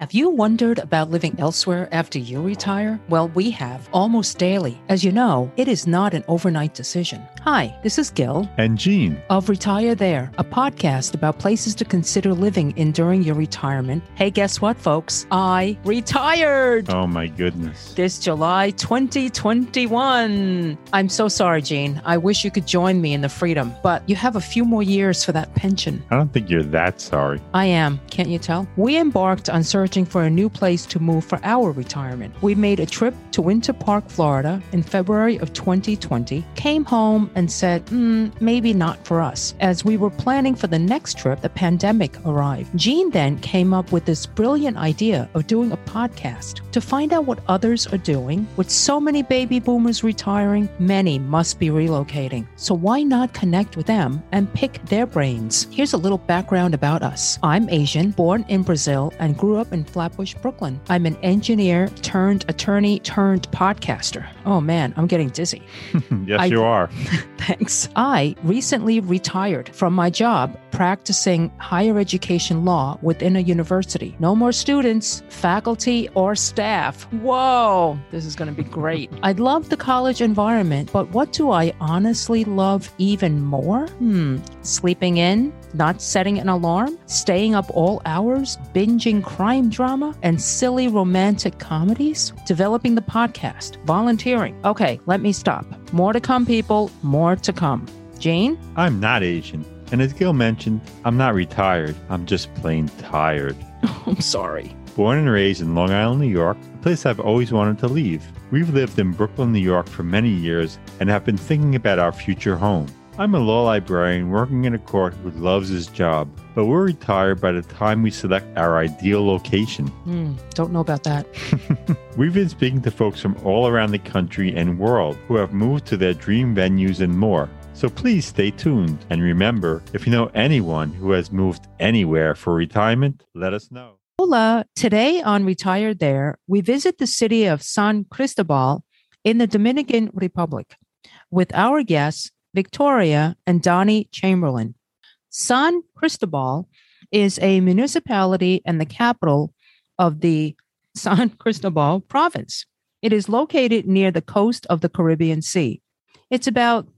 Have you wondered about living elsewhere after you retire? Well, we have almost daily. As you know, it is not an overnight decision. Hi, this is Gil And Gene. of Retire There, a podcast about places to consider living in during your retirement. Hey, guess what, folks? I retired Oh my goodness. this July 2021. I'm so sorry, Gene. I wish you could join me in the freedom, but you have a few more years for that pension. I don't think you're that sorry. I am, can't you tell? We embarked on searching for a new place to move for our retirement. We made a trip to Winter Park, Florida in February of 2020, came home and said, "Hmm, maybe not for us. As we were planning for the next trip, the pandemic arrived. Gene then came up with this brilliant idea of doing a podcast to find out what others are doing. With so many baby boomers retiring, many must be relocating. So why not connect with them and pick their brains? Here's a little background about us. I'm Asian, born in Brazil, and grew up in Flatbush, Brooklyn. I'm an engineer turned attorney turned podcaster. Oh man, I'm getting dizzy. yes, I- you are. Thanks. I recently retired from my job practicing higher education law within a university. No more students, faculty, or staff. Whoa, this is going to be great. I love the college environment, but what do I honestly love even more? Hmm, sleeping in, not setting an alarm, staying up all hours, binging crime drama and silly romantic comedies, developing the podcast, volunteering. Okay, let me stop. More to come, people. More to come. Jane? I'm not Asian. And as Gil mentioned, I'm not retired. I'm just plain tired. I'm sorry. Born and raised in Long Island, New York, a place I've always wanted to leave. We've lived in Brooklyn, New York for many years and have been thinking about our future home. I'm a law librarian working in a court who loves his job, but we're retired by the time we select our ideal location. Hmm, don't know about that. We've been speaking to folks from all around the country and world who have moved to their dream venues and more. So please stay tuned. And remember, if you know anyone who has moved anywhere for retirement, let us know. Hola. Today on Retired There, we visit the city of San Cristobal in the Dominican Republic with our guests, Victoria and Donnie Chamberlain. San Cristobal is a municipality and the capital of the San Cristobal province. It is located near the coast of the Caribbean Sea. It's about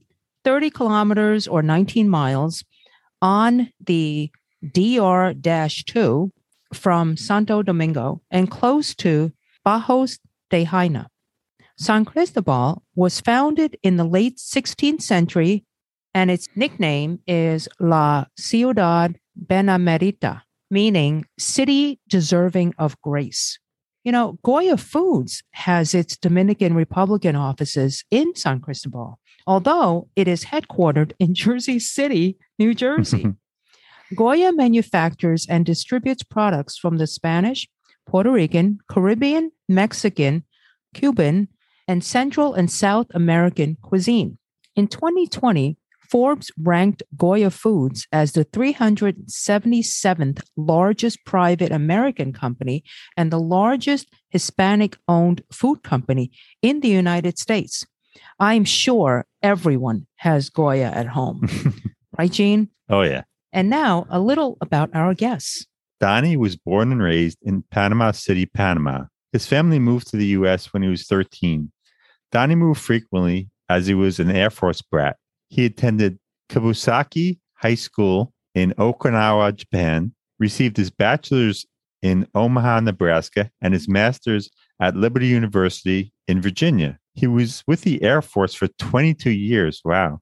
30 kilometers or 19 miles on the DR 2 from Santo Domingo and close to Bajos de Jaina. San Cristobal was founded in the late 16th century and its nickname is La Ciudad Benemérita, meaning city deserving of grace. You know, Goya Foods has its Dominican Republican offices in San Cristobal, although it is headquartered in Jersey City, New Jersey. Goya manufactures and distributes products from the Spanish, Puerto Rican, Caribbean, Mexican, Cuban, and Central and South American cuisine. In 2020, Forbes ranked Goya Foods as the 377th largest private American company and the largest Hispanic owned food company in the United States. I'm sure everyone has Goya at home. right, Gene? Oh, yeah. And now a little about our guests. Donnie was born and raised in Panama City, Panama. His family moved to the U.S. when he was 13. Donnie moved frequently as he was an Air Force brat. He attended Kubasaki High School in Okinawa, Japan, received his bachelor's in Omaha, Nebraska, and his master's at Liberty University in Virginia. He was with the Air Force for 22 years, wow,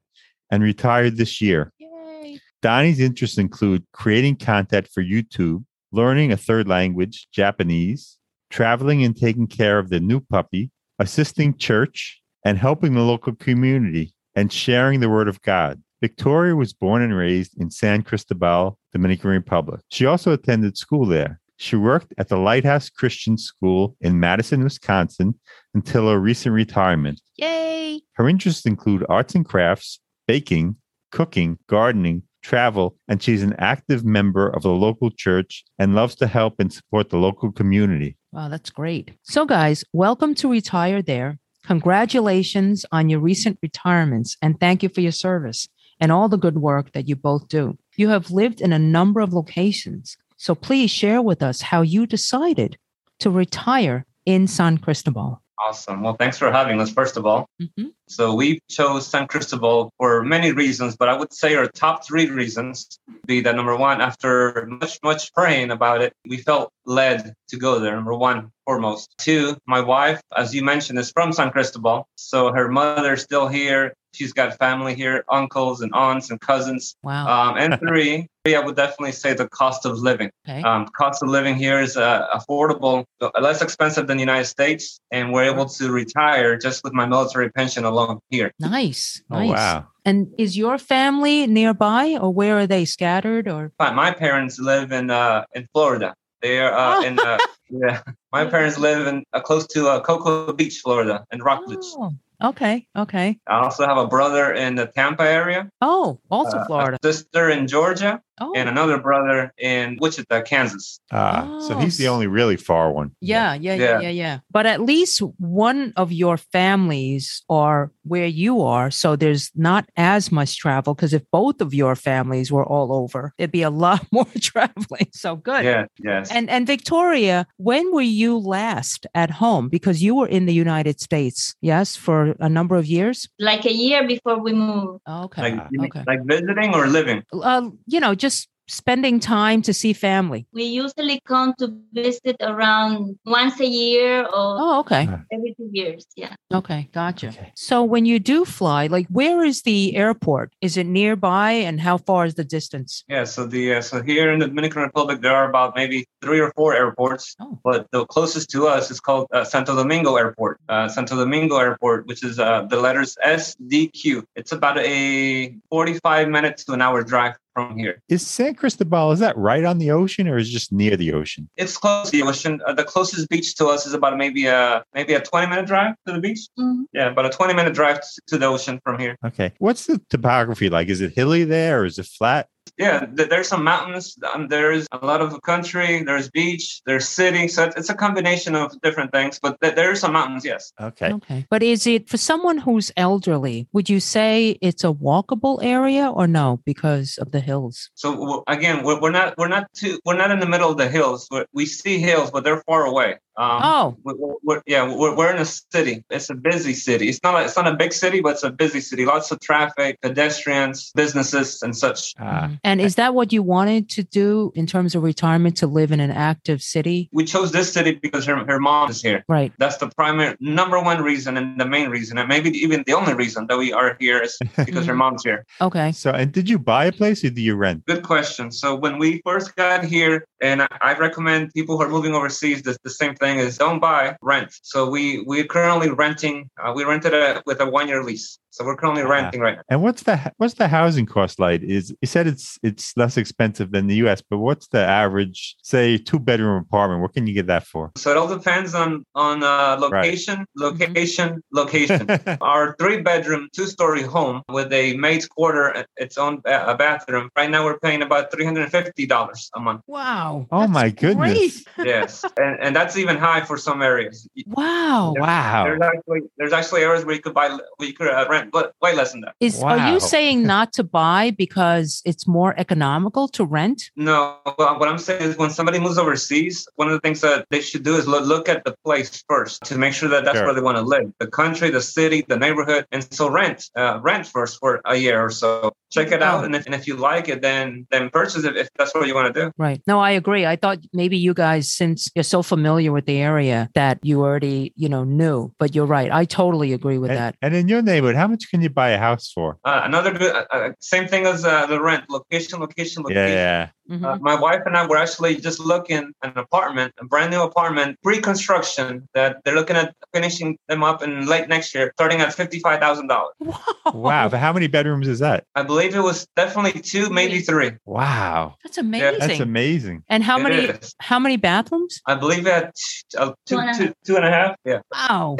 and retired this year. Yay. Donnie's interests include creating content for YouTube, learning a third language, Japanese, traveling and taking care of the new puppy, assisting church, and helping the local community and sharing the word of God. Victoria was born and raised in San Cristobal, Dominican Republic. She also attended school there. She worked at the Lighthouse Christian School in Madison, Wisconsin until her recent retirement. Yay. Her interests include arts and crafts, baking, cooking, gardening, travel, and she's an active member of the local church and loves to help and support the local community. Wow, that's great. So, guys, welcome to Retire There. Congratulations on your recent retirements and thank you for your service and all the good work that you both do. You have lived in a number of locations So please share with us how you decided to retire in San Cristobal. Awesome. Well, thanks for having us, first of all. Mhm. So we chose San Cristobal for many reasons, but I would say our top three reasons be that number one, after much, much praying about it, we felt led to go there. Number one, foremost. Two, my wife, as you mentioned, is from San Cristobal. So her mother's still here. She's got family here, uncles and aunts and cousins. Wow. Um, and three, three, I would definitely say the cost of living. okay. Um, cost of living here is uh, affordable, uh, less expensive than the United States, and we're able to retire just with my military pension alone here. nice. Oh, wow. And is your family nearby or where are they scattered or? My, my parents live in uh, in Florida. They are uh, in uh, yeah. My parents live in uh, close to uh, Cocoa Beach, Florida, in Rockledge. Oh, okay. Okay. I also have a brother in the Tampa area, Oh, also uh, Florida. sister in Georgia, Oh, and another brother in Wichita, Kansas. Ah, so Oh, he's the only really far one. yeah, yeah, yeah, Yeah. yeah, yeah. But at least one of your families are where you are. So there's not as much travel because if both of your families were all over, it'd be a lot more traveling. So good. Yeah, yes. And and Victoria, when were you last at home? Because you were in the United States, yes, for a number of years. like a year before we moved. Okay. like, okay. like visiting or living? uh, you know, just spending time to see family. We usually come to visit around once a year or Oh, okay. Every two years. Yeah. Okay, gotcha. Okay. So when you do fly, like where is the airport? Is it nearby and how far is the distance? Yeah, so the uh, so here in the Dominican Republic there are about maybe three or four airports, Oh. but the closest to us is called uh, Santo Domingo Airport. Uh, Santo Domingo Airport, which is uh, the letters SDQ. It's about a 45 minutes to an hour drive from here. Is San Cristobal, is that right on the ocean or is it just near the ocean? It's close to the ocean. Uh, the closest beach to us is about maybe a maybe a 20 minute drive to the beach. Mhm. Yeah, about a 20 minute drive to the ocean from here. Okay. What's the topography like? Is it hilly there or is it flat? Yeah, there's some mountains. Um, there's a lot of country. There's beach. There's city. So it's, it's a combination of different things. But th- there are some mountains. Yes. Okay. Okay. But is it for someone who's elderly, would you say it's a walkable area or no because of the hills? So again, we're, we're not we're not too we're not in the middle of the hills. We see hills, but they're far away. Um, oh, we're, we're- we're- yeah, we're, we're in a city. It's a busy city. It's not like, it's not a big city, but it's a busy city. Lots of traffic, pedestrians, businesses, and such. Mhm. and is that what you wanted to do in terms of retirement to live in an active city? We chose this city because her her mom is here. Right. That's the primary number one reason and the main reason, and maybe even the only reason that we are here is because her mom's here. Okay. so, and did you buy a place or do you rent? Good question. So when we first got here, and I, I recommend people who are moving overseas, the, the same thing is don't buy, rent. So we we're currently renting. Uh, we rented a with a one year lease. So we're currently Ah. renting right now. And what's the what's the housing cost like? Is you said it's it's less expensive than the US, but what's the average, say, two bedroom apartment? What can you get that for? So it all depends on on uh, location, location, location. Our three bedroom, two story home with a maid's quarter, its own a bathroom. Right now we're paying about three hundred and fifty dollars a month. Wow. Oh That's my goodness. great. Yes, and, and that's even high for some areas. Wow. Wow. There's actually there's actually areas where you could buy where you could uh, rent, but way less than that. Is are you saying not to buy because it's more economical to rent? No, well, what I'm saying is when somebody moves overseas, one of the things that they should do is look, look at the place first to make sure that that's Sure. where they want to live, the country, the city, the neighborhood, and so rent, uh, rent first for a year or so. Check it out, Oh. and if, and if you like it, then then purchase it if that's what you want to do. Right. No, I agree. I thought maybe you guys, since you're so familiar with the area, that you already, you know, knew. But you're right. I totally agree with And, that. and in your neighborhood, how much can you buy a house for? Uh, another good, uh, uh, same thing as uh, the rent, location, location, Yeah, location. yeah. Mhm. Uh, my wife and I were actually just looking at an apartment, a brand new apartment, pre-construction that they're looking at finishing them up in late next year, starting at fifty-five thousand dollars. Wow. Wow. But how many bedrooms is that? I believe it was definitely two, maybe three. Wow. That's amazing. That's amazing. and how It many is. how many bathrooms? I believe at uh, two, Two and a two, two and a half. Yeah, Wow.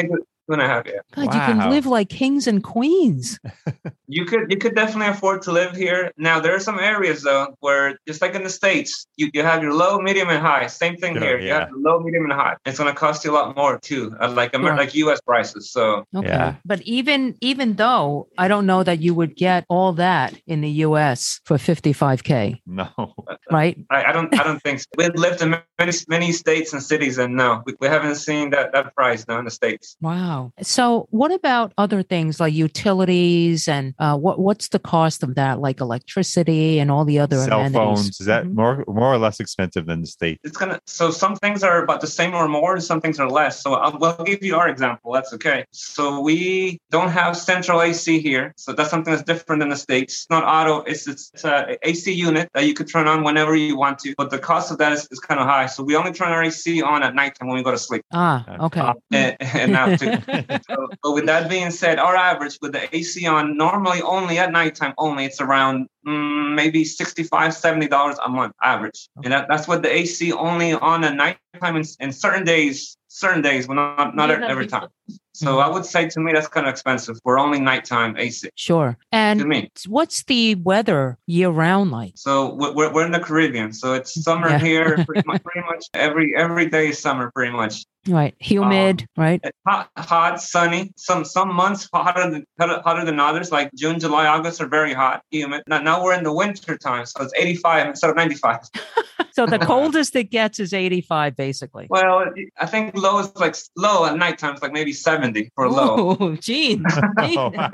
I think, two and a half. Yeah, God, you can live like kings and queens. you could you could definitely afford to live here. Now there are some areas though where just like in the states, you, you have your low, medium, and high. Same thing Sure, here. You yeah. have the low, medium, and high. It's going to cost you a lot more too, uh, like Amer- Sure. like U.S. prices. So Okay. Yeah. But even even though I don't know that you would get all that in the US for 55k, No. right? I, I don't I don't think so. we've lived in many many states and cities, and no, we, we haven't seen that that price now in the states. Wow. So what about other things like utilities and uh, what what's the cost of that like electricity and all the other Cell amenities? phones. Is that Mhm. more more or less expensive than the state? It's gonna. So some things are about the same or more, and some things are less. So I'll, we'll give you our example. That's okay. So we don't have central AC here. So that's something that's different in the states. It's not auto. It's it's, it's a AC unit that you could turn on whenever you want to. But the cost of that is, is kind of high. So we only turn our AC on at nighttime when we go to sleep. Ah, okay. Uh, and, and now too. So, but with that being said, our average with the AC on normally only at nighttime only, it's around Mm, maybe 65 $70 a month average. And that, that's what the AC only on at nighttime and, and certain days, certain days, but not, not Yeah, every time. So mm-hmm. I would say to me, that's kind of expensive. We're only nighttime AC Sure. to And me. what's the weather year round like? So we- we're, we're in the Caribbean. So it's summer Yeah. here pretty much, pretty much every, every day is summer pretty much. Right. Humid, um, right? Hot, hot, sunny. Some some months hotter than hotter hotter than others. Like June, July, August are very hot, humid. Now, now we're in the winter time, so it's 85 instead of 95. So the coldest it gets is 85 basically. Well, I think low is like low at nighttime. It's like maybe 70 for low. Ooh, Gene. Oh, wow.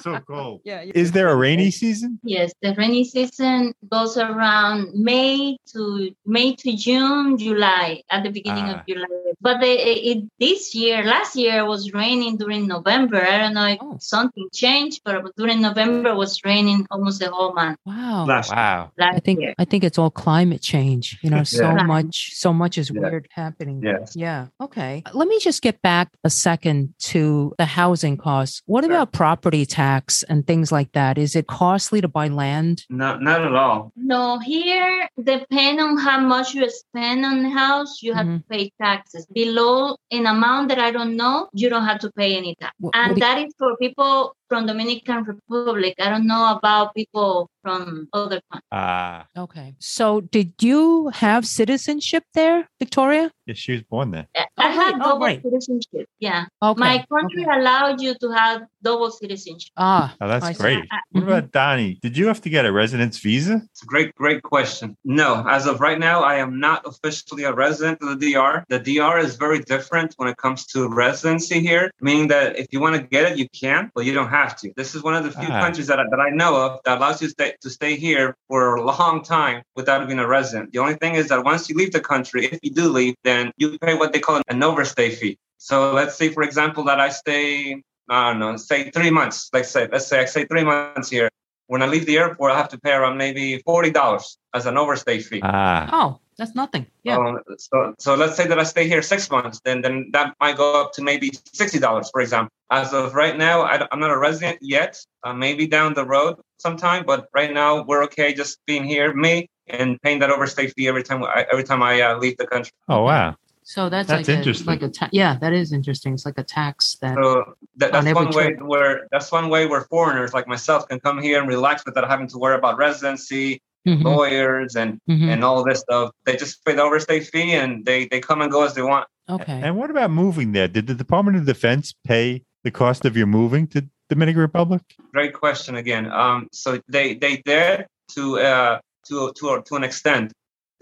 So cold. Yeah. yeah. Is there a rainy season? Yes, the rainy season goes around May to May to June, July, at the beginning Ah. of July. But the, it, this year, last year was raining during November. I don't know if Oh. something changed, but during November it was raining almost the whole month Wow. Last Wow. last I think year. I think it's all climate change. You know, so Yeah. much so much is Yeah. weird happening. Yes. Yeah. Okay. Let me just get back a second to the housing costs. What Sure. about property tax and things like that? Is it costly to buy land? Not not at all. No, here, depend on how much you spend on the house, you have Mhm. to pay taxes. Below an amount that I don't know, you don't have to pay any tax. Wh- what And do- that is for people from Dominican Republic. I don't know about people from other countries. Ah, Okay. So did you have citizenship there, Victoria? yeah, she was born there. I Oh, have right. Oh, double right. citizenship. Yeah. Okay. My country okay. allowed you to have double citizenship. Ah. Oh, that's I great. I- What about Donnie? Did you have to get a residence visa? It's a great great question. No, as of right now, I am not officially a resident of the DR. The DR is very different when it comes to residency here, meaning that if you want to get it, you can, but you don't have to. This is one of the few Ah. countries that I, that I know of that allows you to stay, to stay here for a long time without being a resident. The only thing is that once you leave the country, if you do leave, then you pay what they call an overstay fee. So let's say, for example, that I stay, I don't know, say three months. Let's say, let's say I stay three months here. When I leave the airport, I have to pay around maybe forty dollars as an overstay fee. Ah, Oh, that's nothing. Yeah. Um, so, so let's say that I stay here six months, then then that might go up to maybe sixty dollars, for example. As of right now, I, am not a resident yet. Uh, maybe down the road sometime, but right now we're okay just being here, me, and paying that overstay fee every time I, every time I uh, leave the country. oh wow. So that's, That's like interesting. A, like a ta- yeah, that is interesting. It's like a tax that So that, On that's every one way trip. where that's one way where foreigners like myself can come here and relax without having to worry about residency, Mhm, lawyers, and mhm. and all this stuff. They just pay the overstay fee and they they come and go as they want. okay. And what about moving there? Did the Department of Defense pay the cost of your moving to Dominican Republic? Great question again. Um, so they they did to uh to to to an extent.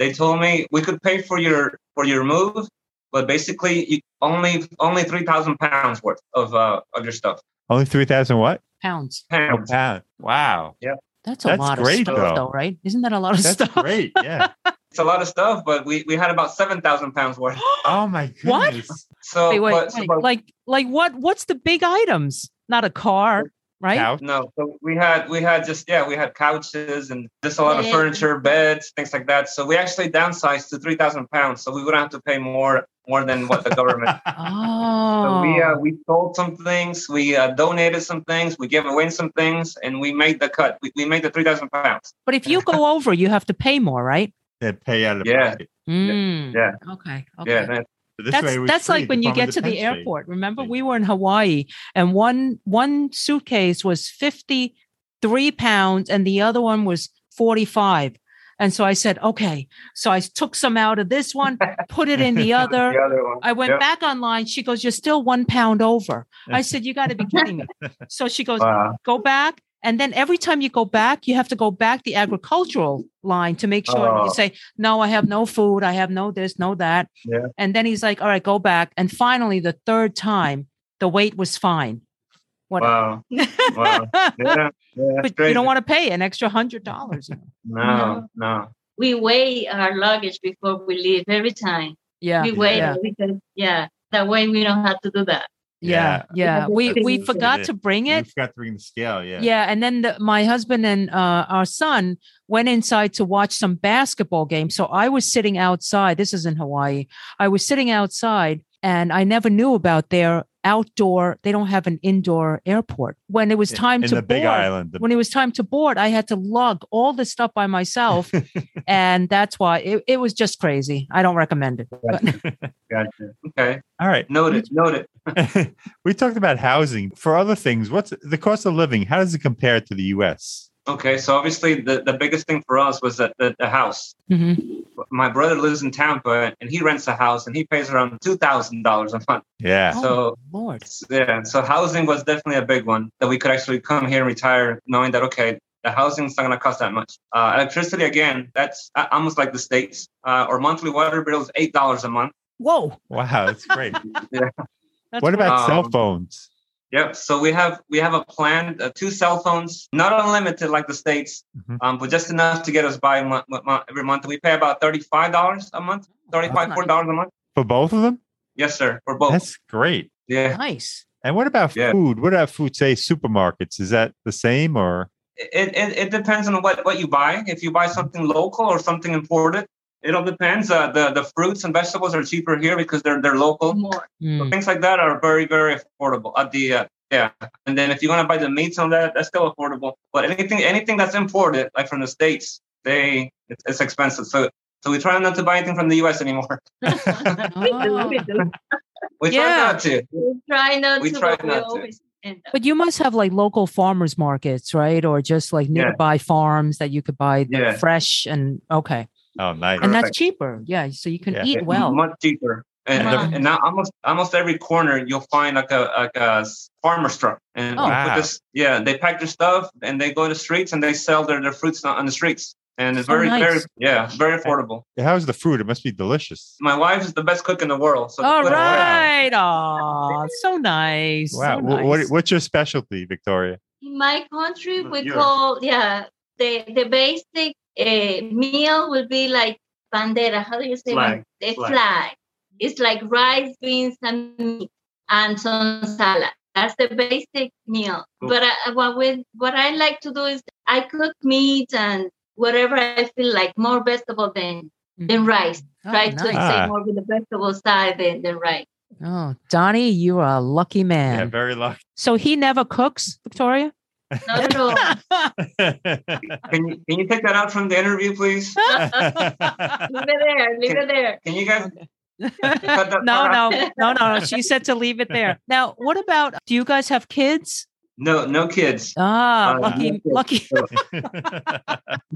They told me we could pay for your for your move, but basically you, only only three thousand pounds worth of uh of your stuff. Only three thousand what? Pounds. Oh, pound. Wow, Yeah. That's a That's lot great, of stuff, though. though. right? Isn't that a lot of stuff? that's stuff? great. Yeah. It's a lot of stuff, but we we had about seven thousand pounds worth. Oh my What? So wait, wait, but, wait. but like, like what? What's the big items? Not a car, right? Couch? no, so we had we had just yeah we had couches and just a lot of furniture, beds, things like that. So we actually downsized to three thousand pounds, so we wouldn't have to pay more more than what the government Oh, So we uh, we sold some things, we uh, donated some things, we gave away some things, and we made the cut. We, we made the three thousand pounds. but if you go over, you have to pay more, right? They pay out of Yeah. Mm, Yeah. Okay. Okay. Yeah, man. This that's way it that's like when you get to the Defense Day. airport. Remember, we were in Hawaii, and one one suitcase was fifty three pounds, and the other one was forty five. And so I said, okay. So I took some out of this one, put it in the other. The other one. I went Yep. back online. She goes, You're still one pound over. I said, You got to be kidding me. So she goes, Wow. Go back. And then every time you go back, you have to go back the agricultural line to make sure Oh. you ah. say, No, I have no food. I have no this, no that. Yeah. And then he's like, All right, go back. And finally, the third time, the weight was fine. What? Wow. Wow. Yeah. yeah but that's you don't want to pay an extra hundred dollars. you? No, no. We weigh our luggage before we leave every time. Yeah. we weigh yeah. it because yeah, that way we don't have to do that. Yeah. Yeah. Yeah. We we forgot to bring You it. forgot to bring the scale. Yeah. Yeah, and then the, my husband and uh, our son went inside to watch some basketball game. So I was sitting outside. This is in Hawaii. I was sitting outside, and I never knew about their outdoor. They don't have an indoor airport. When it was time in to the Big board, Island. the- when it was time to board, I had to lug all the stuff by myself, and that's why it, it was just crazy. I don't recommend it. But- Gotcha. Okay. All right. Noted. Noted. we talked about housing. For other things, what's the cost of living? How does it compare to the US? Okay. So obviously the, the biggest thing for us was that the, the house. Mhm. My brother lives in Tampa and he rents a house and he pays around two thousand dollars a month. Yeah. Oh, So Lord. yeah, so housing was definitely a big one that we could actually come here and retire knowing that okay, the housing's not going to cost that much. Uh, electricity again, that's uh, almost like the states. Uh, our monthly water bill is eight dollars a month. Whoa. Wow, that's great. That's what about Um, cell phones? Yep. So we have we have a plan, uh, two cell phones, not unlimited like the states, Mhm. um, but just enough to get us by mo- mo- mo- every month. We pay about thirty five dollars a month, thirty five four dollars a month. For both of them? Yes, sir, for both. That's great. yeah. nice? And what about Yeah. food? What about food? Say supermarkets. Is that the same or? It, it, it depends on what, what you buy. If you buy something local or something imported, it all depends. Uh, the the fruits and vegetables are cheaper here because they're they're local. More. So Mm. things like that are very very affordable. At the uh, yeah, and then if you want to buy the meats on that, that's still affordable. But anything anything that's imported, like from the states, they it's, it's expensive. So so we try not to buy anything from the U.S. anymore. We do, we try Yeah. not to. We try not We to, try but we to. always end up. But you must have like local farmers markets, right? Or just like Yeah. nearby farms that you could buy the Yeah. fresh and okay. Oh, nice. And that's cheaper. Yeah. So you can Yeah. eat It's well. much cheaper. And, Wow. and now almost almost every corner you'll find like a like a s- farmer's truck. And Oh. Wow. this, yeah, they pack their stuff and they go to the streets and they sell their, their fruits on on the streets. And it's So very, very yeah, very affordable. How's the food? It must be delicious. My wife is the best cook in the world. So All put it away. right. Oh, so nice. Wow. So Wh- What, what's your specialty, Victoria? In my country, we yours. call yeah the the basic uh, meal will be like bandera. How do you say Flag. it? Flag. flag. It's like rice, beans, and meat, and some salad. That's the basic meal. Cool. But I, what with what I like to do is I cook meat and whatever I feel like more vegetable than than rice. Oh, Try to. Ah. say more with the vegetable side than, than rice. Oh, Donnie, you are a lucky man. Yeah, man. very lucky. so he never cooks, Victoria? Not at all. Can you can you take that out from the interview, please? leave it there. Leave it there. Can you guys no, no, no, no, no. She said to leave it there. Now, what about do you guys have kids? No, no kids. Ah, Uh, lucky, no kids. lucky.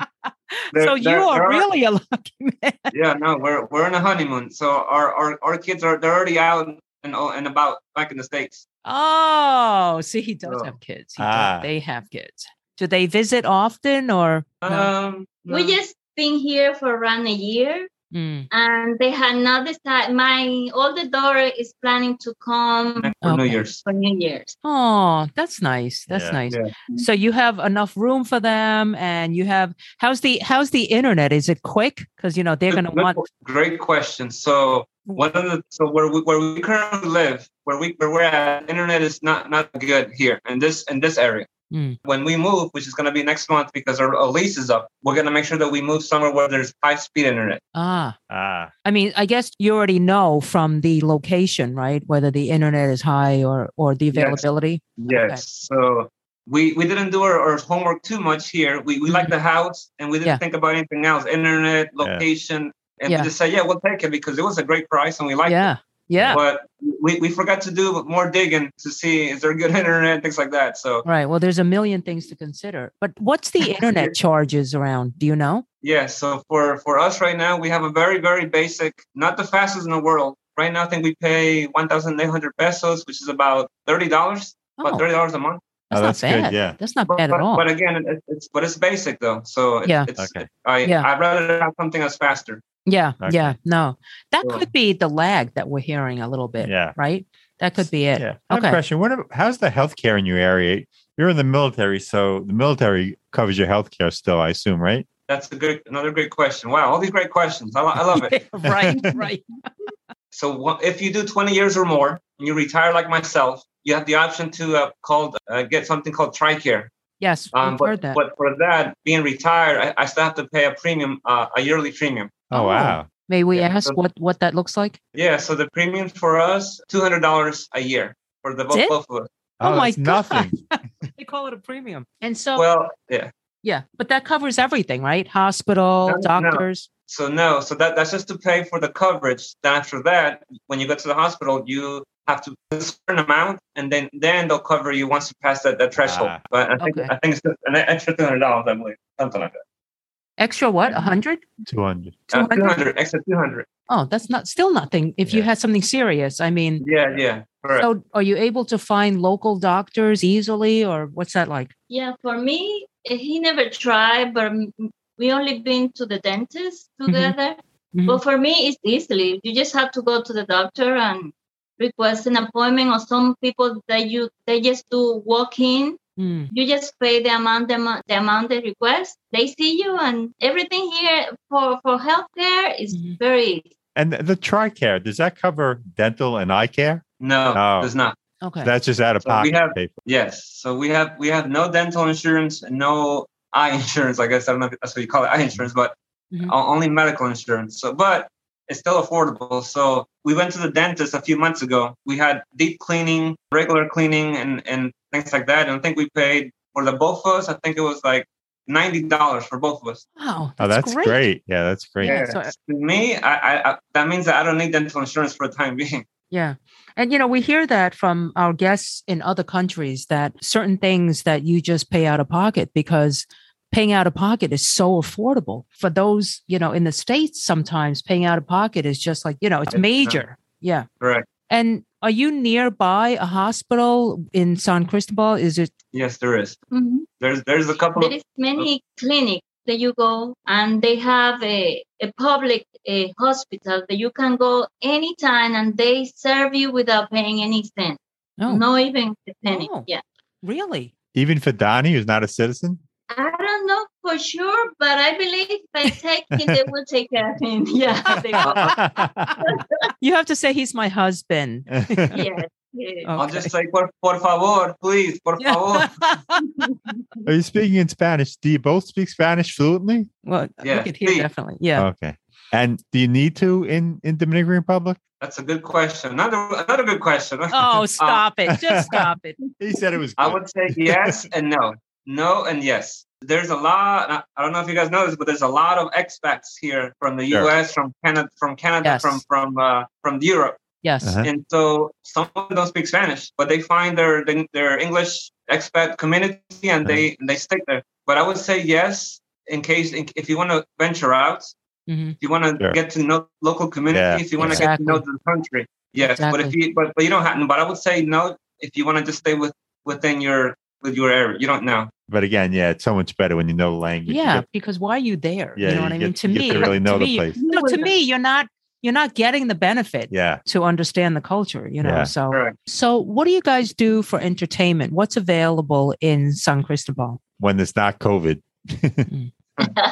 They're- so you are they're- really a lucky man. Yeah, no, we're we're in a honeymoon. So our our, our kids are they're already out and and about back in the states. Oh, see, he does Oh. have kids. He Ah. does, they have kids. Do they visit often or? no? Um, We just been here for around a year, Mm. and they had not decided. My older daughter is planning to come for New Year's. for New Year's. Oh, that's nice. That's Yeah. nice. Yeah. So you have enough room for them, and you have how's the how's the internet? Is it quick? Because you know they're gonna want. Great question. So one of the so where we where we currently live, where we where we're at, internet is not not good here in this in this area. Mm. When we move, which is going to be next month because our, our lease is up, we're going to make sure that we move somewhere where there's high speed internet. Ah, ah, I mean, I guess you already know from the location, right? Whether the internet is high or or the Yes. availability. Yes. So we we didn't do our, our homework too much here. We we like the house and we didn't Yeah. think about anything else. Internet, location. And Yeah. we just said, yeah, we'll take it because it was a great price and we liked it. Yeah, Yeah. But we, we forgot to do more digging to see is there good internet, things like that. So Right. Well, there's a million things to consider. But what's the internet charges around? Do you know? yeah, so for for us right now, we have a very very basic, not the fastest in the world. Right now, I think we pay one thousand eight hundred pesos, which is about thirty dollars, oh. about thirty dollars a month. that's, Oh, not that's good, bad. yeah. That's not But, bad but, at all. but again, it, it's but it's basic though. So it, Yeah. it's, Okay. I Yeah. I'd rather have something that's faster. Yeah. Okay. Yeah. No, that So- could be the lag that we're hearing a little bit. Yeah. Right. That could be it. Yeah. Okay. question. What how's the healthcare in your area? You're in the military, so the military covers your healthcare still, I assume, right? That's a good another great question. Wow, all these great questions. I, I love it. right. Right. So wha- if you do 20 years or more and you retire like myself, you have the option to uh, called uh, get something called TRICARE. Yes. Um, we've but, heard that. but for that, being retired, I, I still have to pay a premium, uh, a yearly premium. Oh, Oh. wow. May we yeah, ask so- what what that looks like? Yeah, so the premium for us, $200 a year for the both, both of us. Oh my that's nothing. They call it a premium. And so Well, yeah. yeah, but that covers everything, right? Hospital, No, no. doctors. So no, so that, that's just to pay for the coverage. Then after that, when you go to the hospital, you have to pay a certain amount, and then then they'll cover you once you pass that, that threshold. Ah. but I think Okay. I think it's just an extra two hundred dollars, I believe, something like that. Extra what? A hundred? 200. Uh, 200? 200, extra 200. Oh, that's not still nothing. If you had something serious, I mean, Yeah, yeah, correct. so are you able to find local doctors easily, or what's that like? Yeah, for me, eh, he never tried, but we only been to the dentist Mm-hmm. together. Mhm. But for me, it's easily. You just have to go to the doctor and request an appointment. Or some people that you they just do walk in. Mm. You just pay the amount the, amount- the amount they request. They see you, and everything here for for healthcare is Mhm. very. And the, the TRICARE, does that cover dental and eye care? no, Oh. does not. Okay. That's just out of So we pocket. have- pay. Yes. So we have we have no dental insurance no eye insurance. I guess I don't know if that's what you call it, eye insurance, but Mhm. only medical insurance. So, but it's still affordable. So we went to the dentist a few months ago. We had deep cleaning, regular cleaning, and and things like that. And I think we paid for the both of us. I think it was like ninety dollars for both of us. wow. Oh, that's great. Yeah, that's great. Yeah. so- to me, I, I, I that means that I don't need dental insurance for the time being. Yeah. And, you know, we hear that from our guests in other countries that certain things that you just pay out of pocket because paying out of pocket is so affordable. For those, you know, in the States, sometimes paying out of pocket is just like, you know, it's It's, uh, major. Yeah. Correct. And are you nearby a hospital in San Cristobal? Is it? Yes, there is. Mhm. There's there's a couple. There Of, is many clinics that you go, and they have a, a public a hospital that you can go anytime, and they serve you without paying any cent, No, no even a penny. Oh. Yeah, really? Even for Donnie, who's not a citizen? I don't know for sure, but I believe if I take him, they will take care of him. Yeah, they will. You have to say he's my husband. yes. yes. I'll just say por, por favor, please, por favor. Are you speaking in Spanish? Do you both speak Spanish fluently? well, Yeah, we could hear please. definitely. Yeah. Okay. And do you need to in, in Dominican Republic? That's a good question. Another another good question. Oh, stop it. Just stop it. He said it was I would say yes and no. No and yes. There's a lot. I don't know if you guys know this, but there's a lot of expats here from the Sure. U.S., from Canada, from Canada, Yes. from from uh, from Europe, Yes. Uh-huh. and so some of them don't speak Spanish, but they find their their English expat community and they they stick there. But I would say yes in case if you want to venture out, Mhm. if you want to Sure. get to know local community, Yeah. if you want to Exactly. get to know the country, yes. But if you but, but you don't have but I would say no if you want to just stay with within your with your area. You don't know. But again, yeah, it's so much better when you know the language. Yeah, get- because why are you there? yeah, you know what I mean? get- To you me, to really know to the me, place. no, to me, you're not you're not getting the benefit Yeah. to understand the culture. You know, Yeah. so Correct. so what do you guys do for entertainment? What's available in San Cristobal? When it's not COVID.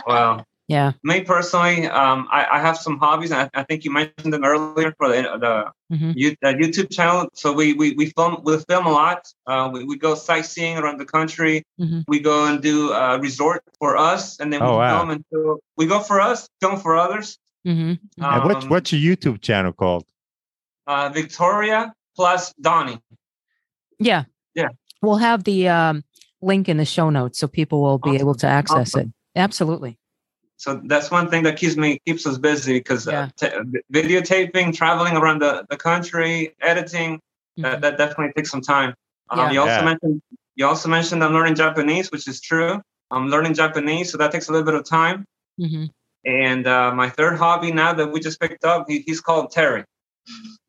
Well, Yeah. me personally, um, I, I have some hobbies, and I, I think you mentioned them earlier for the the, Mhm. you, the YouTube channel. So we we, we film we film a lot. Uh, we, we go sightseeing around the country. Mhm. We go and do a resort for us, and then we Oh, wow. film until we go for us, film for others. hmm and what's Um, what's your YouTube channel called? uh, Victoria plus Donnie. Yeah. Yeah. We'll have the um, link in the show notes so people will be Awesome. able to access Awesome. it. Absolutely. So that's one thing that keeps me keeps us busy because Yeah. uh, t- videotaping, traveling around the, the country, editing, that, Mhm. that definitely takes some time. Um, Yeah. You also Yeah. mentioned you also mentioned I'm learning Japanese, which is true. I'm learning Japanese, so that takes a little bit of time. Mhm. And uh, my third hobby now that we just picked up, he, he's called Terry.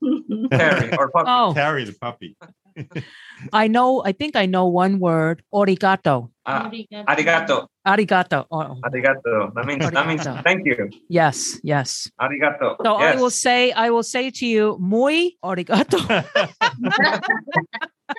Terry or puppy. Oh, Terry the puppy. I know. I think I know one word. Origato. Uh, arigato. Arigato. Oh, Arigato. That means that means Arigato. thank you. yes, yes. Arigato. So yes. I will say, I will say to you, muy origato.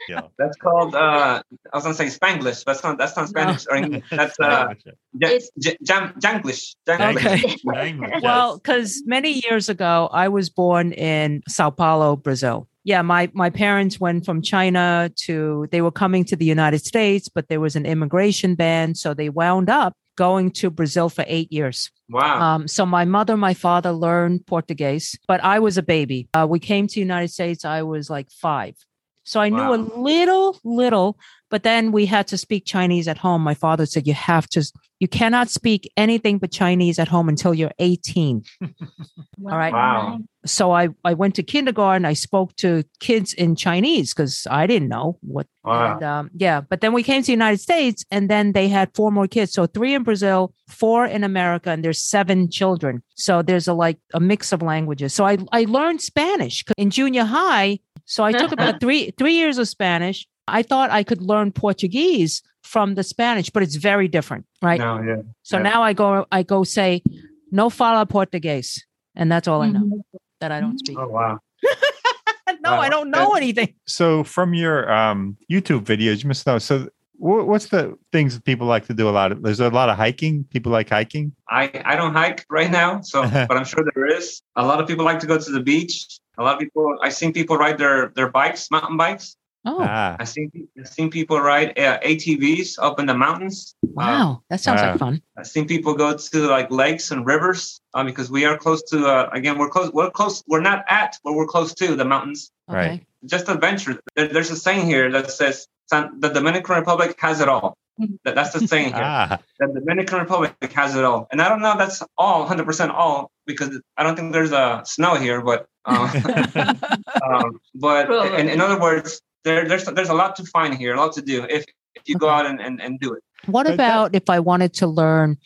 yeah. That's called. Uh, I was gonna say Spanglish. That's not. That's not Spanish. Or English. That's uh, ja- It's- j- jam- Janglish. Janglish. Okay. Language, Well, because many years ago, I was born in Sao Paulo, Brazil. Yeah, my my parents went from China to they were coming to the United States, but there was an immigration ban, so they wound up going to Brazil for eight years. Wow. Um, so my mother, my father learned Portuguese, but I was a baby. Uh, we came to the United States. I was like five, so I knew a little, little. But then we had to speak Chinese at home. My father said, "You have to. You cannot speak anything but Chinese at home until you're 18." All right. Wow. So I I went to kindergarten. I spoke to kids in Chinese because I didn't know what Wow. and, um, yeah, but then we came to the United States, and then they had four more kids. So three in Brazil, four in America, and there's seven children. So there's a like a mix of languages. So I I learned Spanish in junior high. So I took about three three years of Spanish. I thought I could learn Portuguese from the Spanish, but it's very different, right? No, yeah. So yeah. now I go I go say no fala português, and that's all I know Mhm. that I don't speak. Oh wow. no, I don't know anything. So from your um, YouTube videos, you must know. So what's the things that people like to do a lot of? There's a lot of hiking. People like hiking. I I don't hike right now, so but I'm sure there is. A lot of people like to go to the beach. A lot of people. I've seen people ride their their bikes, mountain bikes. Oh, Ah, I've seen I've seen people ride uh, ATVs up in the mountains. Uh, wow, that sounds wow. like fun. I've seen people go to like lakes and rivers uh, because we are close to. Uh, again, we're close. We're close. We're not at, but we're close to the mountains. Okay. Right. Just adventure. There, there's a saying here that says "San- the Dominican Republic has it all. That, that's the saying here. ah, the Dominican Republic has it all. And I don't know if that's all 100% all because I don't think there's a snow here, but uh, um, but in, in other words, there, there's there's a lot to find here, a lot to do if, if you go out and, and, and do it. What uh, about if I wanted to learn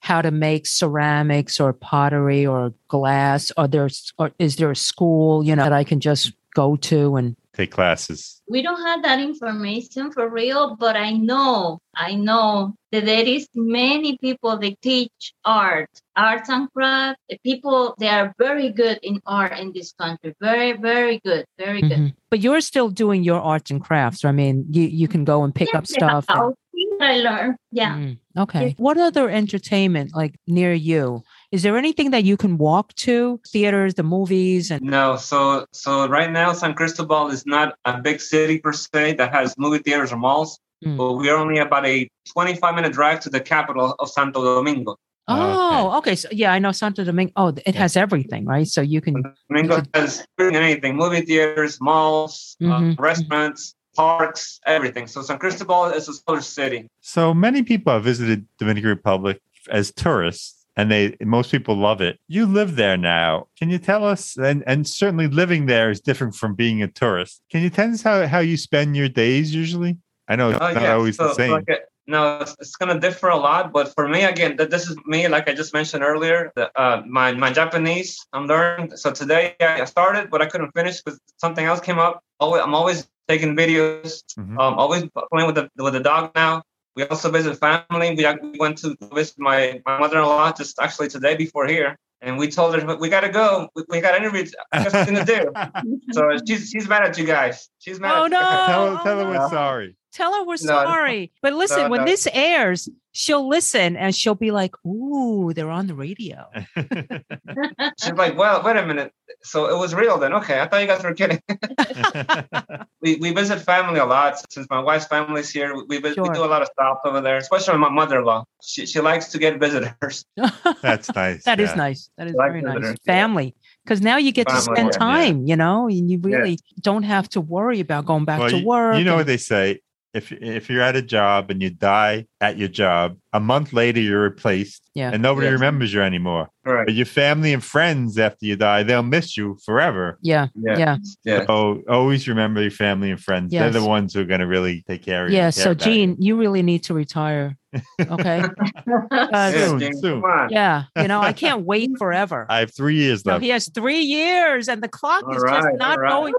how to make ceramics or pottery or glass? Or there's or is there a school you know that I can just go to and take classes. we don't have that information for real, but I know, I know that there is many people that teach art, arts and craft. The people they are very good in art in this country. Very, very good, very good. Mhm. But you're still doing your arts and crafts. I mean, you you can go and pick up Yes, stuff. and- I'll see what I learned. Yeah. Mm, okay. What other entertainment like near you? Is there anything that you can walk to? Theaters, the movies, and No, so so right now San Cristobal is not a big city per se that has movie theaters or malls, Mm. but we are only about a 25 minute drive to the capital of Santo Domingo. oh, okay. So yeah, I know Santo Domingo. Oh, it Yeah. has everything, right? So you can. Domingo has anything movie theaters, malls, uh, Mhm. restaurants, parks, everything. So San Cristobal is a solar city. So many people have visited Dominican Republic as tourists, and they most people love it. You live there now. Can you tell us? And and certainly living there is different from being a tourist. Can you tell us how how you spend your days usually? I know it's Oh, not yeah. always so, the same. like, uh, no, it's, it's going to differ a lot. But for me, again, th- this is me, like I just mentioned earlier, the, uh, my, my Japanese, I'm learning. So today I started, but I couldn't finish because something else came up. Always, I'm always taking videos, Mhm. um, always playing with the, with the dog now. We also visit family. We, we went to visit my, my mother-in-law just actually today before here. And we told her, we got to go. We, we got interviews. I got something to do. So she's, she's mad at you guys. She's mad Oh at you. no! tell oh, tell her oh, no. we're sorry. Tell her we're No. sorry. But listen, No, when this airs, she'll listen and she'll be like, "Ooh, they're on the radio." She's like, well, wait a minute. So it was real then. Okay, I thought you guys were kidding. we, we visit family a lot since my wife's family's here. We, we, Sure. we do a lot of stops over there, especially my mother-in-law. She, she likes to get visitors. That's nice. That is yeah. nice. That is Like very nice. visitors, yeah. Family. Because now you get to Family, spend yeah. time, you know, and you really don't have to worry about going back Well, to work. you know and- what they say. If if you're at a job and you die at your job, a month later you're replaced, Yeah. and nobody Yes. remembers you anymore. Correct. But your family and friends after you die, they'll miss you forever. Yeah. Yeah. Yeah. Yeah. So always remember your family and friends. They're the ones who are going to really take care of you. Yeah. So, about you. Gene, you really need to retire. Okay. Uh, Yeah, Soon, soon. Yeah. You know, I can't wait forever. I have three years No, left. he has three years, and the clock All is right, just not all right. going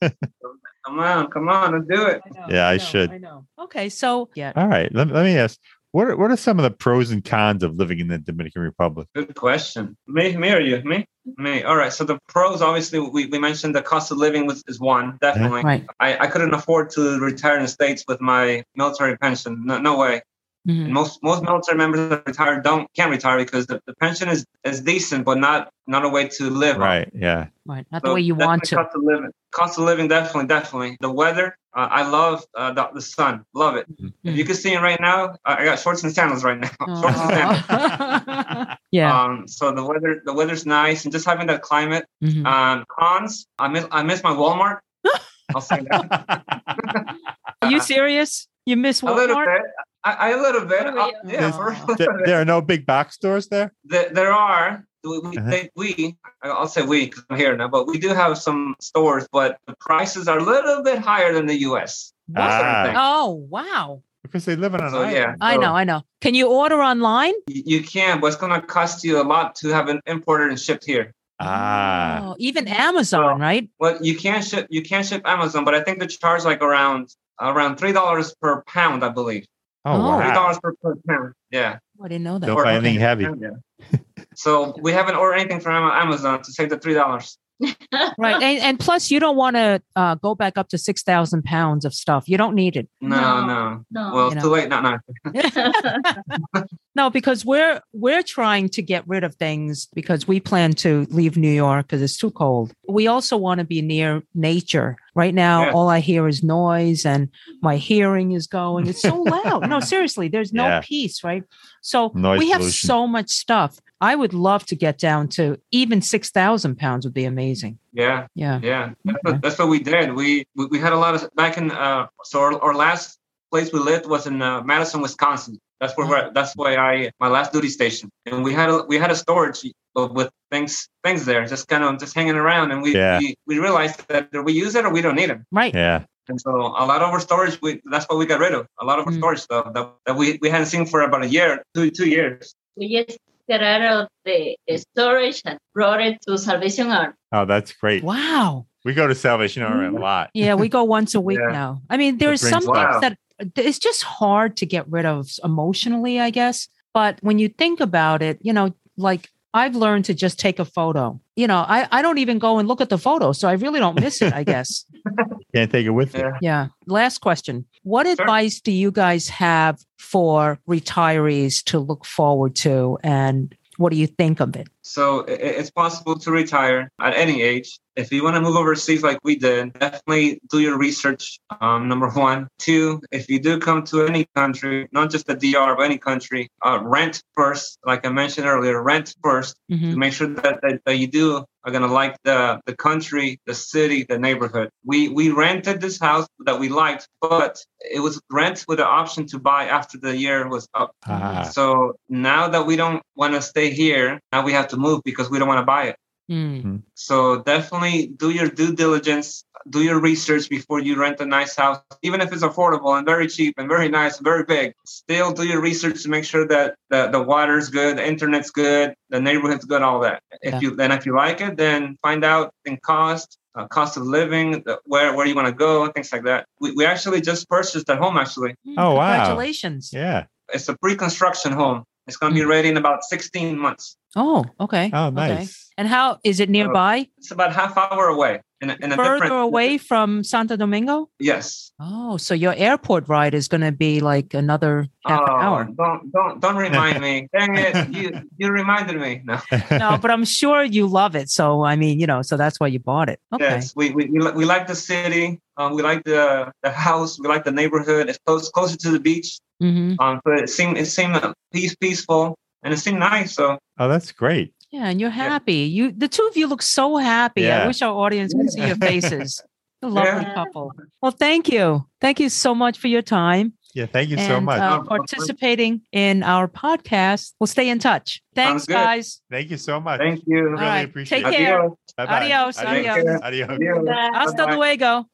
fast. Come on. Come on. Let's do it. know, Yeah, I know, should. I know. Okay, so yeah, All right. Let, let me ask what are, what are some of the pros and cons of living in the Dominican Republic? Good question. Me, me or you? Me? Me. All right. So the pros, obviously, we, we mentioned the cost of living was, is one, definitely. right. I, I couldn't afford to retire in the States with my military pension. No, no way. Mhm. And most most military members that retire don't can't retire because the, the pension is, is decent, but not not a way to live. on. Right. Yeah. Right. Not the way you want to. Cost of living. Cost of living, definitely, definitely. The weather, uh, I love uh, the, the sun. Love it. Mm. If you can see it right now, I I got shorts and sandals right now. shorts and sandals. Yeah. Um, so the weather, the weather's nice, and just having that climate. Mhm. Um, cons, I miss, I miss my Walmart. I'll say that. Are you serious? You miss a little Walmart? bit. I, I a little bit. Oh, Uh, yeah. yeah, a there, bit. there are no big box stores there. There, there are. We, we, Uh-huh. they, we, I'll say we because I'm here now, but we do have some stores, but the prices are a little bit higher than the U.S. Most of Ah. Oh wow! Because they live in an So island. yeah, I so know, I know. Can you order online? You, you can, but it's going to cost you a lot to have it imported and shipped here. Ah. Oh, even Amazon, right? Well, you can ship, you can ship Amazon, but I think they charge like around around three dollars per pound, I believe. Oh, Oh. Three dollars per, per pound. Yeah. I didn't know that. Don't buy anything heavy. Yeah. so we haven't ordered anything from Amazon to save the three dollars. Right, and, and plus, you don't want to uh, go back up to six thousand pounds of stuff. You don't need it. No, No. no. No. Well, You know. too late. No, no. no, because we're we're trying to get rid of things because we plan to leave New York because it's too cold. We also want to be near nature. Right now, Yeah. all I hear is noise, and my hearing is going. It's so loud. no, seriously, there's no Yeah. peace, right? So Noise we have pollution. so much stuff. I would love to get down to even six thousand pounds would be amazing. Yeah, Yeah. yeah. That's, Okay. what, that's what we did. We, we we had a lot of back in. Uh, so our, our last place we lived was in uh, Madison, Wisconsin. That's where we're, that's why I my last duty station, and we had a we had a storage of- with things things there, just kind of just hanging around, and we Yeah. we, we realized that we use it or we don't need it. Right. Yeah. And so a lot of our storage, we that's what we got rid of. A lot of our Mm. storage stuff that, that we, we hadn't seen for about a year, two two years. we just got out of the storage and brought it to Salvation Army. Oh, that's great. Wow. We go to Salvation Army a lot. Yeah, we go once a week Yeah. now. I mean, there's brings- some things Wow. that it's just hard to get rid of emotionally, I guess. But when you think about it, you know, like I've learned to just take a photo. You know, I, I don't even go and look at the photo. So I really don't miss it, I guess. Can't take it with you. Yeah. Yeah. Last question. What advice do you guys have for retirees to look forward to? And what do you think of it? So i- i- it's possible to retire at any age. If you want to move overseas like we did, definitely do your research. Um, number one. Two, if you do come to any country, not just the DR, but any country, uh, rent first. Like I mentioned earlier, rent first Mhm. to make sure that, that, that you do are gonna like the the country, the city, the neighborhood. We we rented this house that we liked, but it was rent with the option to buy after the year was up. Ah, So now that we don't want to stay here, now we have to move because we don't want to buy it. Mm. So definitely do your due diligence, do your research before you rent a nice house, even if it's affordable and very cheap and very nice and very big. Still do your research to make sure that the, the water's good, the internet's good, the neighborhood's good, all that. If Yeah. you then if you like it, then find out in cost, uh, cost of living, the, where where you want to go, things like that. We, we actually just purchased that home. Actually, Oh, wow. Congratulations. yeah. it's a pre-construction home. It's going to be Mm. ready in about 16 months. Oh, okay. Oh, Okay. nice. And how is it nearby? It's about half hour away. In a, in a Further different, away from Santo Domingo? Yes. Oh, so your airport ride is going to be like another half oh, an hour. Don't don't don't remind me. Dang it! You you reminded me. No. No, but I'm sure you love it. So I mean, you know, so that's why you bought it. Okay. Yes, we, we, we, we like the city. Um, we like the the house. We like the neighborhood. It's close closer to the beach. Hmm Um, but it seemed it seemed uh, peace peaceful and it seemed nice. So Oh, that's great. Yeah, and you're happy. You, the two of you look so happy. Yeah. I wish our audience could see your faces. A lovely Yeah. couple. Well, thank you. Thank you so much for your time Yeah, thank you and so much. uh, participating in our podcast. We'll stay in touch. Thanks, guys. thank you so much. Thank you. Really All right. appreciate Take it. care. Adios. Bye-bye. Adios, Adios. adios. Adios. Adios. Hasta Bye-bye. luego.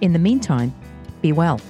In the meantime, be well.